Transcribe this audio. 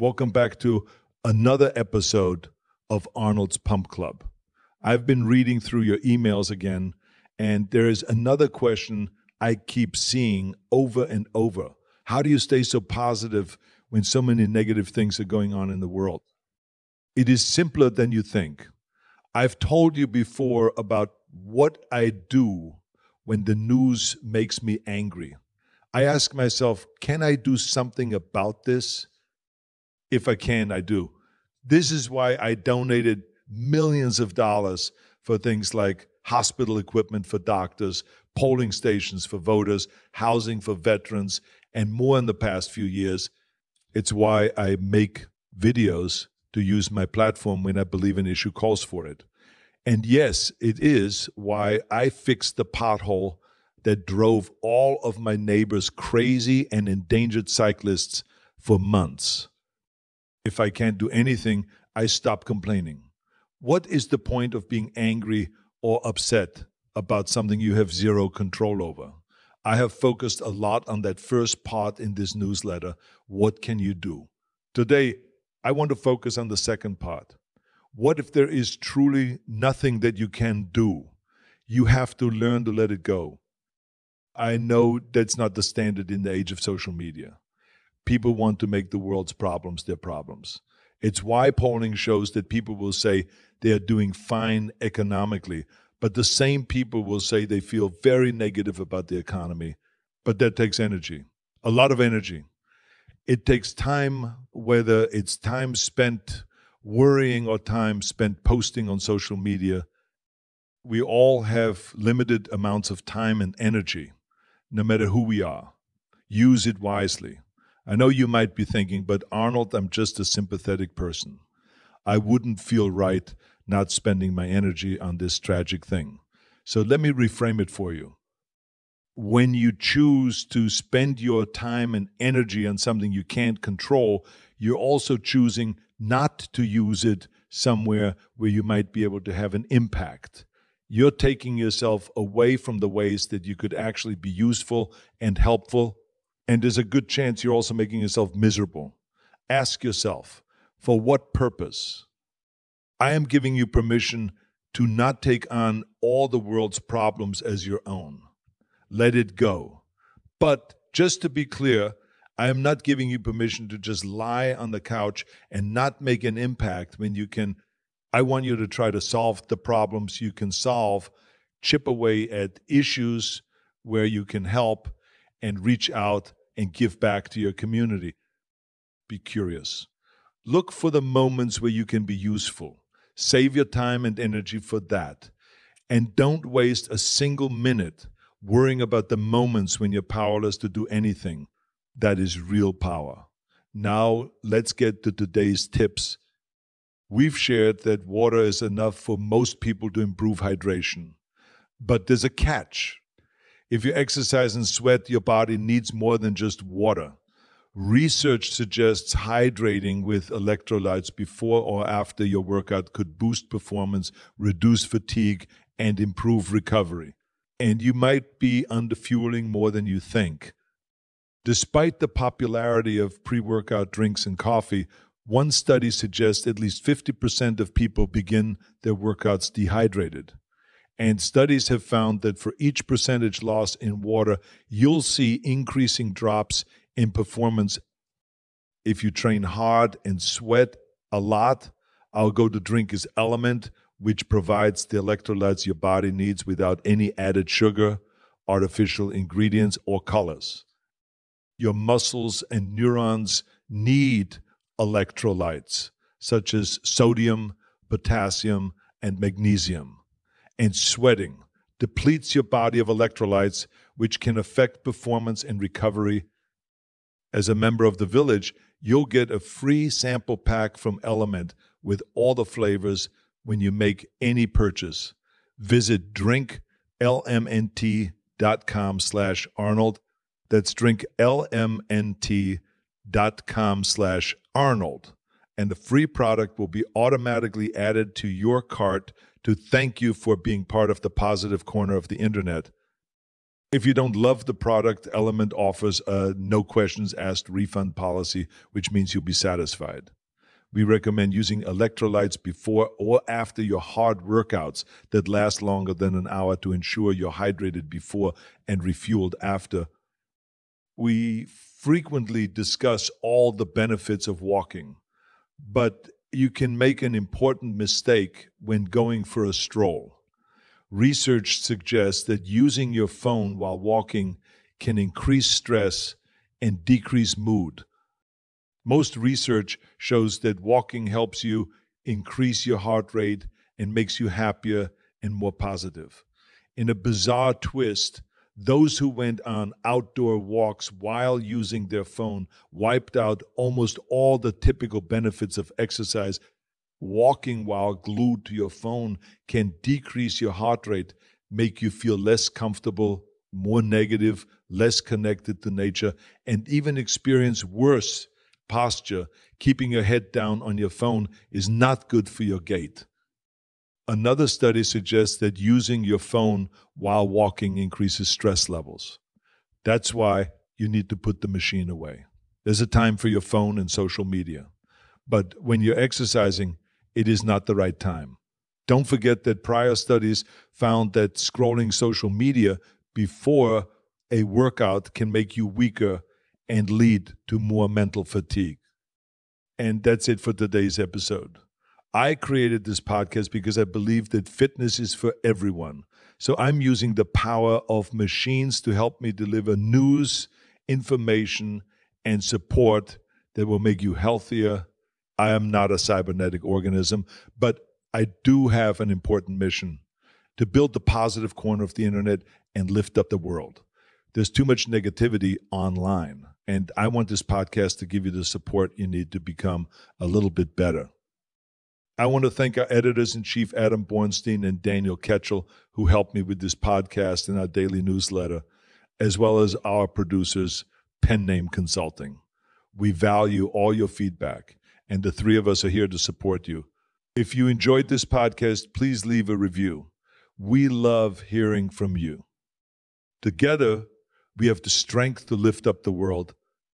Welcome back to another episode of Arnold's Pump Club. I've been reading through your emails again, and there is another question I keep seeing over and over. How do you stay so positive when so many negative things are going on in the world? It is simpler than you think. I've told you before about what I do when the news makes me angry. I ask myself, can I do something about this? If I can, I do. This is why I donated millions of dollars for things like hospital equipment for doctors, polling stations for voters, housing for veterans, and more in the past few years. It's why I make videos to use my platform when I believe an issue calls for it. And yes, it is why I fixed the pothole that drove all of my neighbors crazy and endangered cyclists for months. If I can't do anything, I stop complaining. What is the point of being angry or upset about something you have zero control over? I have focused a lot on that first part in this newsletter. What can you do? Today, I want to focus on the second part. What if there is truly nothing that you can do? You have to learn to let it go. I know that's not the standard in the age of social media. People want to make the world's problems their problems. It's why polling shows that people will say they are doing fine economically, but the same people will say they feel very negative about the economy. But that takes energy, a lot of energy. It takes time, whether it's time spent worrying or time spent posting on social media. We all have limited amounts of time and energy no matter who we are. Use it wisely. I know you might be thinking, but Arnold, I'm just a sympathetic person. I wouldn't feel right not spending my energy on this tragic thing. So let me reframe it for you. When you choose to spend your time and energy on something you can't control, you're also choosing not to use it somewhere where you might be able to have an impact you're taking yourself away from the ways that you could actually be useful and helpful. And there's a good chance you're also making yourself miserable. Ask yourself, for what purpose? I am giving you permission to not take on all the world's problems as your own. Let it go. But just to be clear, I am not giving you permission to just lie on the couch and not make an impact when you can I want you to try to solve the problems you can solve, chip away at issues where you can help, and reach out and give back to your community. Be curious. Look for the moments where you can be useful. Save your time and energy for that. And don't waste a single minute worrying about the moments when you're powerless to do anything. That is real power. Now, let's get to today's tips We've shared that water is enough for most people to improve hydration. But there's a catch. If you exercise and sweat, your body needs more than just water. Research suggests hydrating with electrolytes before or after your workout could boost performance, reduce fatigue, and improve recovery. And you might be underfueling more than you think. Despite the popularity of pre workout drinks and coffee, one study suggests at least 50% of people begin their workouts dehydrated. And studies have found that for each percentage loss in water, you'll see increasing drops in performance. If you train hard and sweat a lot, I'll go to drink is Element, which provides the electrolytes your body needs without any added sugar, artificial ingredients, or colors. Your muscles and neurons need electrolytes such as sodium, potassium, and magnesium. And sweating depletes your body of electrolytes, which can affect performance and recovery. As a member of the village, you'll get a free sample pack from Element with all the flavors when you make any purchase. Visit drinklmnt.com slash Arnold. That's drinklmnt.com slash Arnold, and the free product will be automatically added to your cart to thank you for being part of the positive corner of the internet. If you don't love the product, Element offers a no questions asked refund policy, which means you'll be satisfied. We recommend using electrolytes before or after your hard workouts that last longer than an hour to ensure you're hydrated before and refueled after. We frequently discuss all the benefits of walking, but you can make an important mistake when going for a stroll. Research suggests that using your phone while walking can increase stress and decrease mood. Most research shows that walking helps you increase your heart rate and makes you happier and more positive. In a bizarre twist, those who went on outdoor walks while using their phone wiped out almost all the typical benefits of exercise walking while glued to your phone can decrease your heart rate, make you feel less comfortable, more negative, less connected to nature, and even experience worse posture. Keeping your head down on your phone is not good for your gait. Another study suggests that using your phone while walking increases stress levels. That's why you need to put the machine away. There's a time for your phone and social media. But when you're exercising, it is not the right time. Don't forget that prior studies found that scrolling social media before a workout can make you weaker and lead to more mental fatigue. And that's it for today's episode. I created this podcast because I believe that fitness is for everyone. So I'm using the power of machines to help me deliver news, information, and support that will make you healthier, I am not a cybernetic organism, but I do have an important mission to build the positive corner of the internet and lift up the world. There's too much negativity online, and I want this podcast to give you the support you need to become a little bit better. I want to thank our editors in chief, Adam Bornstein and Daniel Ketchell, who helped me with this podcast and our daily newsletter, as well as our producers, Pen Name Consulting. We value all your feedback and the three of us are here to support you. If you enjoyed this podcast, please leave a review. We love hearing from you. Together, we have the strength to lift up the world.